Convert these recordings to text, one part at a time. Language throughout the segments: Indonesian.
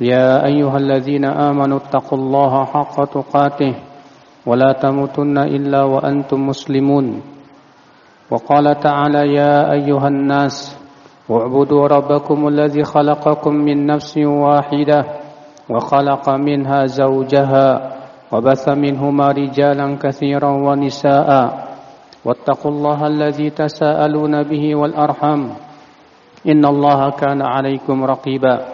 يا أيها الذين آمنوا اتقوا الله حق تقاته ولا تموتن إلا وأنتم مسلمون. وقال تعالى يا أيها الناس اعبدوا ربكم الذي خلقكم من نفس واحدة وخلق منها زوجها وبث منهما رجالا كثيرا ونساء. واتقوا الله الذي تساءلون به والأرحم إن الله كان عليكم رقيبا.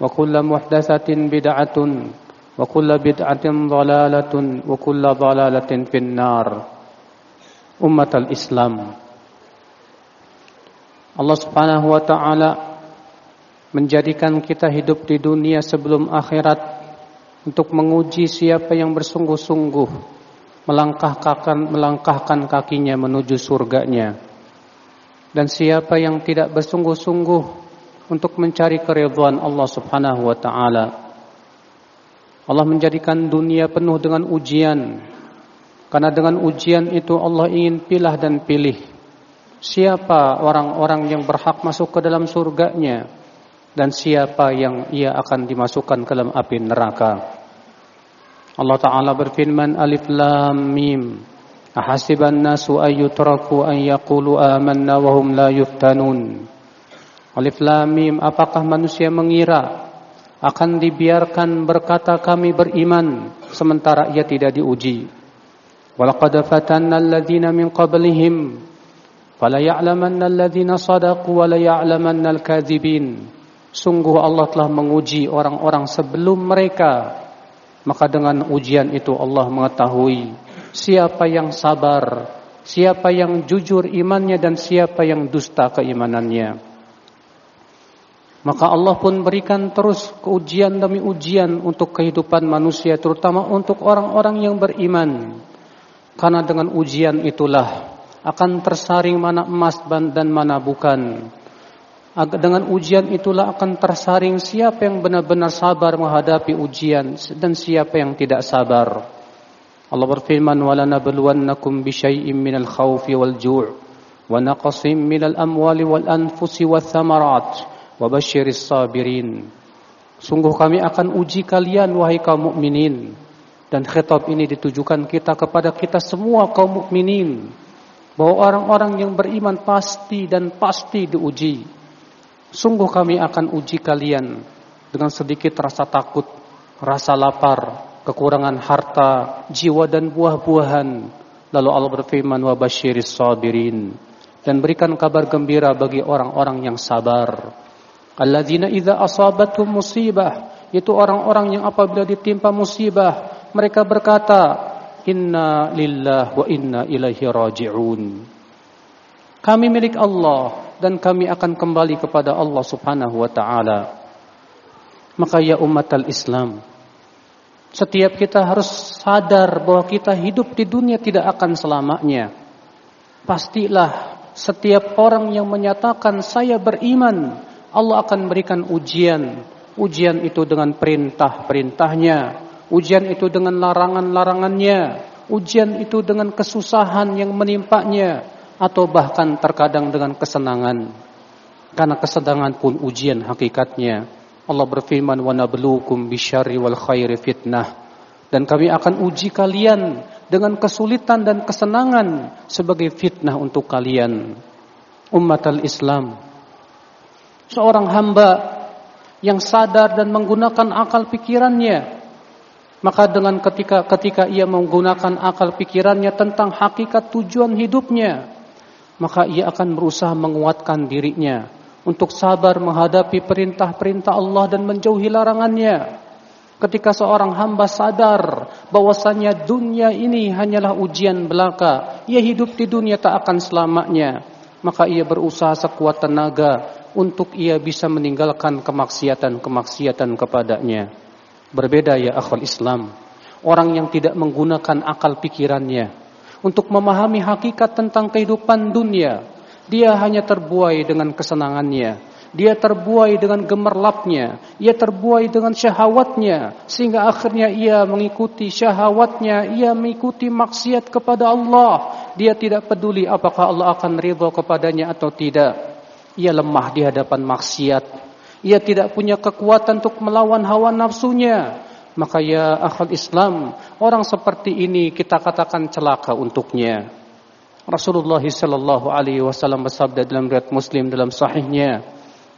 وكل محدثة بدعة وكل بدعة ضلالة وكل ضلالة في النار أمة الإسلام Allah subhanahu wa ta'ala menjadikan kita hidup di dunia sebelum akhirat untuk menguji siapa yang bersungguh-sungguh melangkahkan melangkahkan kakinya menuju surganya dan siapa yang tidak bersungguh-sungguh untuk mencari keridhaan Allah Subhanahu wa taala. Allah menjadikan dunia penuh dengan ujian. Karena dengan ujian itu Allah ingin pilah dan pilih siapa orang-orang yang berhak masuk ke dalam surganya dan siapa yang ia akan dimasukkan ke dalam api neraka. Allah Ta'ala berfirman Alif Lam Mim Ahasiban nasu ayyutraku an yaqulu amanna wa la yuftanun Alif Lam Mim apakah manusia mengira akan dibiarkan berkata kami beriman sementara ia tidak diuji? Walaqad fatanna alladziina min qablihim fala ya'lamanna alladziina sadaqu wa la ya'lamanna al-kadzibin sungguh Allah telah menguji orang-orang sebelum mereka. Maka dengan ujian itu Allah mengetahui siapa yang sabar siapa yang jujur imannya dan siapa yang dusta keimanannya maka Allah pun berikan terus keujian demi ujian untuk kehidupan manusia terutama untuk orang-orang yang beriman. Karena dengan ujian itulah akan tersaring mana emas dan mana bukan. Dengan ujian itulah akan tersaring siapa yang benar-benar sabar menghadapi ujian dan siapa yang tidak sabar. Allah berfirman, "Walanabluwannakum bisyai'im minal khawfi wal wa naqsim minal amwali wal anfusi wath thamarat." Wabashiris sabirin. Sungguh kami akan uji kalian wahai kaum mukminin dan khitab ini ditujukan kita kepada kita semua kaum mukminin bahwa orang-orang yang beriman pasti dan pasti diuji. Sungguh kami akan uji kalian dengan sedikit rasa takut, rasa lapar, kekurangan harta, jiwa dan buah-buahan. Lalu Allah berfirman wa basyiris sabirin dan berikan kabar gembira bagi orang-orang yang sabar. Alladzina idza asabatuhum musibah, itu orang-orang yang apabila ditimpa musibah, mereka berkata, "Inna lillah wa inna ilaihi raji'un." Kami milik Allah dan kami akan kembali kepada Allah Subhanahu wa taala. Maka ya umat al-Islam, setiap kita harus sadar bahwa kita hidup di dunia tidak akan selamanya. Pastilah setiap orang yang menyatakan saya beriman Allah akan berikan ujian. Ujian itu dengan perintah-perintahnya. Ujian itu dengan larangan-larangannya. Ujian itu dengan kesusahan yang menimpanya. Atau bahkan terkadang dengan kesenangan. Karena kesenangan pun ujian hakikatnya. Allah berfirman, وَنَبْلُوكُمْ بِشَرِّ وَالْخَيْرِ fitnah. Dan kami akan uji kalian dengan kesulitan dan kesenangan sebagai fitnah untuk kalian. Umat al-Islam seorang hamba yang sadar dan menggunakan akal pikirannya Maka dengan ketika ketika ia menggunakan akal pikirannya tentang hakikat tujuan hidupnya, maka ia akan berusaha menguatkan dirinya untuk sabar menghadapi perintah-perintah Allah dan menjauhi larangannya. Ketika seorang hamba sadar bahwasanya dunia ini hanyalah ujian belaka, ia hidup di dunia tak akan selamanya, maka ia berusaha sekuat tenaga untuk ia bisa meninggalkan kemaksiatan-kemaksiatan kepadanya. Berbeda ya akhwal Islam, orang yang tidak menggunakan akal pikirannya untuk memahami hakikat tentang kehidupan dunia, dia hanya terbuai dengan kesenangannya dia terbuai dengan gemerlapnya, ia terbuai dengan syahwatnya, sehingga akhirnya ia mengikuti syahwatnya, ia mengikuti maksiat kepada Allah. Dia tidak peduli apakah Allah akan ridha kepadanya atau tidak. Ia lemah di hadapan maksiat. Ia tidak punya kekuatan untuk melawan hawa nafsunya. Maka ya akhal Islam, orang seperti ini kita katakan celaka untuknya. Rasulullah sallallahu alaihi wasallam bersabda dalam riwayat Muslim dalam sahihnya,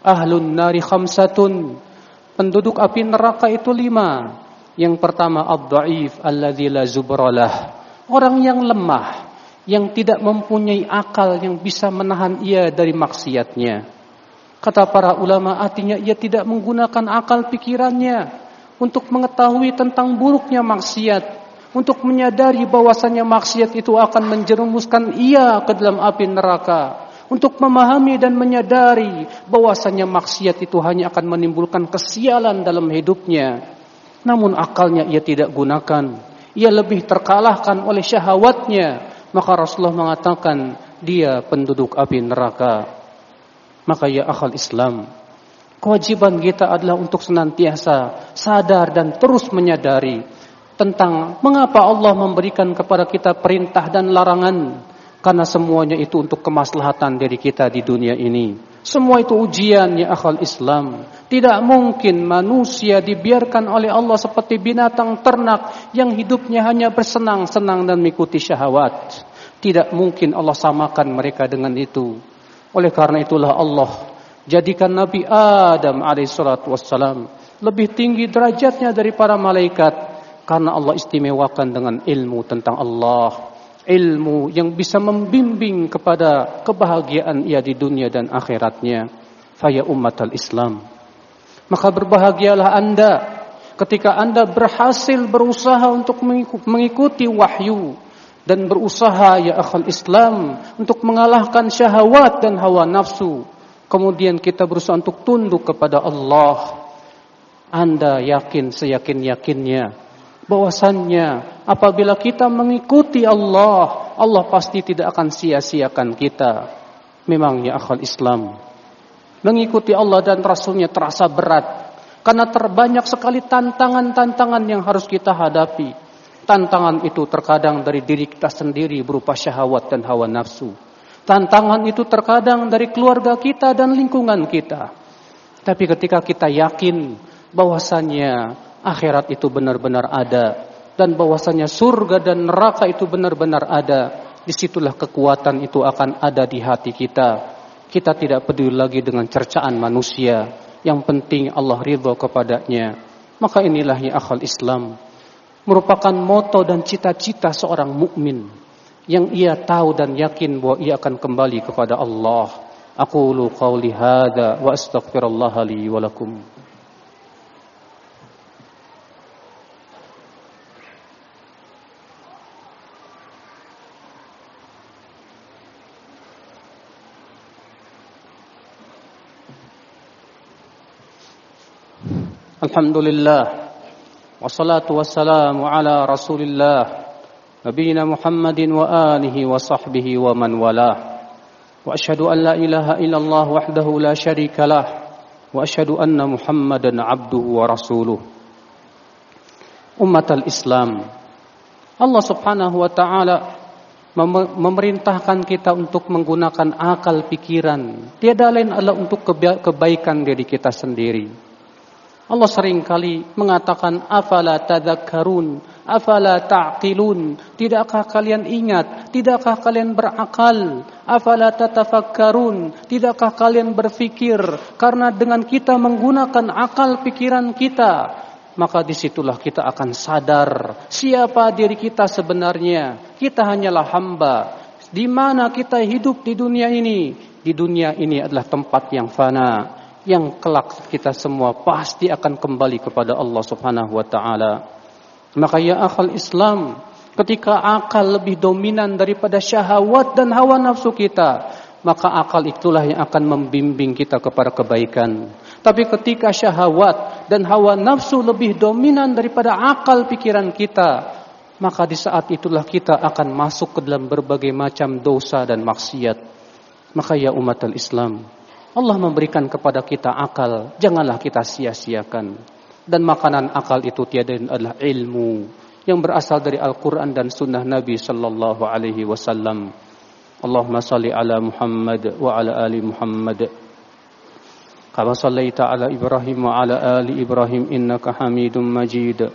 Ahlun nari khamsatun. Penduduk api neraka itu lima. Yang pertama ad-da'if alladzi la zubralah. Orang yang lemah, yang tidak mempunyai akal yang bisa menahan ia dari maksiatnya. Kata para ulama artinya ia tidak menggunakan akal pikirannya untuk mengetahui tentang buruknya maksiat, untuk menyadari bahwasannya maksiat itu akan menjerumuskan ia ke dalam api neraka untuk memahami dan menyadari bahwasanya maksiat itu hanya akan menimbulkan kesialan dalam hidupnya. Namun akalnya ia tidak gunakan. Ia lebih terkalahkan oleh syahwatnya. Maka Rasulullah mengatakan dia penduduk api neraka. Maka ya akal Islam, kewajiban kita adalah untuk senantiasa sadar dan terus menyadari tentang mengapa Allah memberikan kepada kita perintah dan larangan karena semuanya itu untuk kemaslahatan diri kita di dunia ini. Semua itu ujian ya akal Islam. Tidak mungkin manusia dibiarkan oleh Allah seperti binatang ternak yang hidupnya hanya bersenang-senang dan mengikuti syahwat. Tidak mungkin Allah samakan mereka dengan itu. Oleh karena itulah Allah jadikan Nabi Adam alaihissalatu wassalam lebih tinggi derajatnya dari para malaikat karena Allah istimewakan dengan ilmu tentang Allah ilmu yang bisa membimbing kepada kebahagiaan ia di dunia dan akhiratnya. Faya umat al-Islam. Maka berbahagialah anda ketika anda berhasil berusaha untuk mengikuti wahyu dan berusaha ya akhal Islam untuk mengalahkan syahwat dan hawa nafsu. Kemudian kita berusaha untuk tunduk kepada Allah. Anda yakin seyakin-yakinnya bahwasannya apabila kita mengikuti Allah, Allah pasti tidak akan sia-siakan kita. Memang ya akal Islam. Mengikuti Allah dan Rasulnya terasa berat. Karena terbanyak sekali tantangan-tantangan yang harus kita hadapi. Tantangan itu terkadang dari diri kita sendiri berupa syahwat dan hawa nafsu. Tantangan itu terkadang dari keluarga kita dan lingkungan kita. Tapi ketika kita yakin bahwasannya akhirat itu benar-benar ada dan bahwasanya surga dan neraka itu benar-benar ada. Di situlah kekuatan itu akan ada di hati kita. Kita tidak peduli lagi dengan cercaan manusia. Yang penting Allah ridho kepadanya. Maka inilah ya akal Islam merupakan moto dan cita-cita seorang mukmin yang ia tahu dan yakin bahwa ia akan kembali kepada Allah. Aqulu qawli hadza wa astaghfirullah li wa lakum الحمد لله والصلاة والسلام على رسول الله نبينا محمد وآله وصحبه ومن والاه وأشهد أن لا إله إلا الله وحده لا شريك له وأشهد أن محمدا عبده ورسوله أمة الإسلام Allah Subhanahu wa taala memerintahkan kita untuk menggunakan akal pikiran. Tiada lain adalah untuk kebaikan diri kita sendiri. Allah sering kali mengatakan afala tadhakkarun, afala ta'qilun. Tidakkah kalian ingat? Tidakkah kalian berakal? Afala tatafakkarun? Tidakkah kalian berfikir? Karena dengan kita menggunakan akal pikiran kita, maka di situlah kita akan sadar siapa diri kita sebenarnya. Kita hanyalah hamba. Di mana kita hidup di dunia ini? Di dunia ini adalah tempat yang fana, yang kelak kita semua pasti akan kembali kepada Allah Subhanahu wa taala. Maka ya akal Islam, ketika akal lebih dominan daripada syahwat dan hawa nafsu kita, maka akal itulah yang akan membimbing kita kepada kebaikan. Tapi ketika syahwat dan hawa nafsu lebih dominan daripada akal pikiran kita, maka di saat itulah kita akan masuk ke dalam berbagai macam dosa dan maksiat. Maka ya umat al-Islam, Allah memberikan kepada kita akal, janganlah kita sia-siakan. Dan makanan akal itu tiada adalah ilmu yang berasal dari Al-Quran dan Sunnah Nabi Sallallahu Alaihi Wasallam. Allahumma salli ala Muhammad wa ala ali Muhammad. كما صليت على إبراهيم وعلى آل إبراهيم إنك حميد مجيد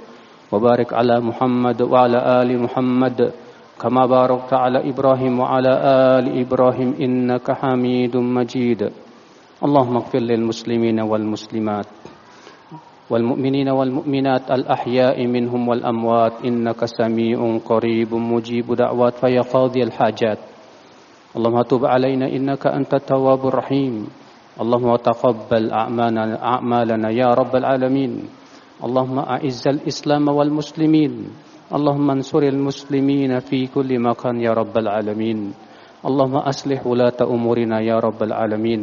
وبارك على محمد وعلى آل محمد كما باركت على إبراهيم وعلى آل إبراهيم إنك حميد مجيد اللهم اغفر للمسلمين والمسلمات والمؤمنين والمؤمنات الأحياء منهم والأموات. إنك سميع قريب مجيب دعوات. فيا قاضي الحاجات. اللهم تب علينا. إنك أنت التواب الرحيم. اللهم تقبل أعمالنا, يا رب العالمين. اللهم أعز الإسلام والمسلمين. اللهم انصر المسلمين في كل مكان يا رب العالمين. اللهم أصلح ولاة أمورنا يا رب العالمين.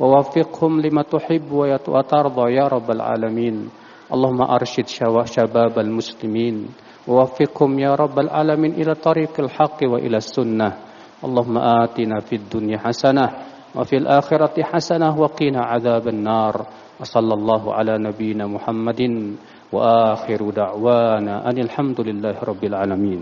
ووفقهم لما تحب وترضى يا رب العالمين. اللهم أرشد شباب المسلمين. ووفقهم يا رب العالمين إلى طريق الحق وإلى السنة. اللهم آتنا في الدنيا حسنة وفي الآخرة حسنة وقنا عذاب النار. وصلى الله على نبينا محمد وآخر دعوانا أن الحمد لله رب العالمين.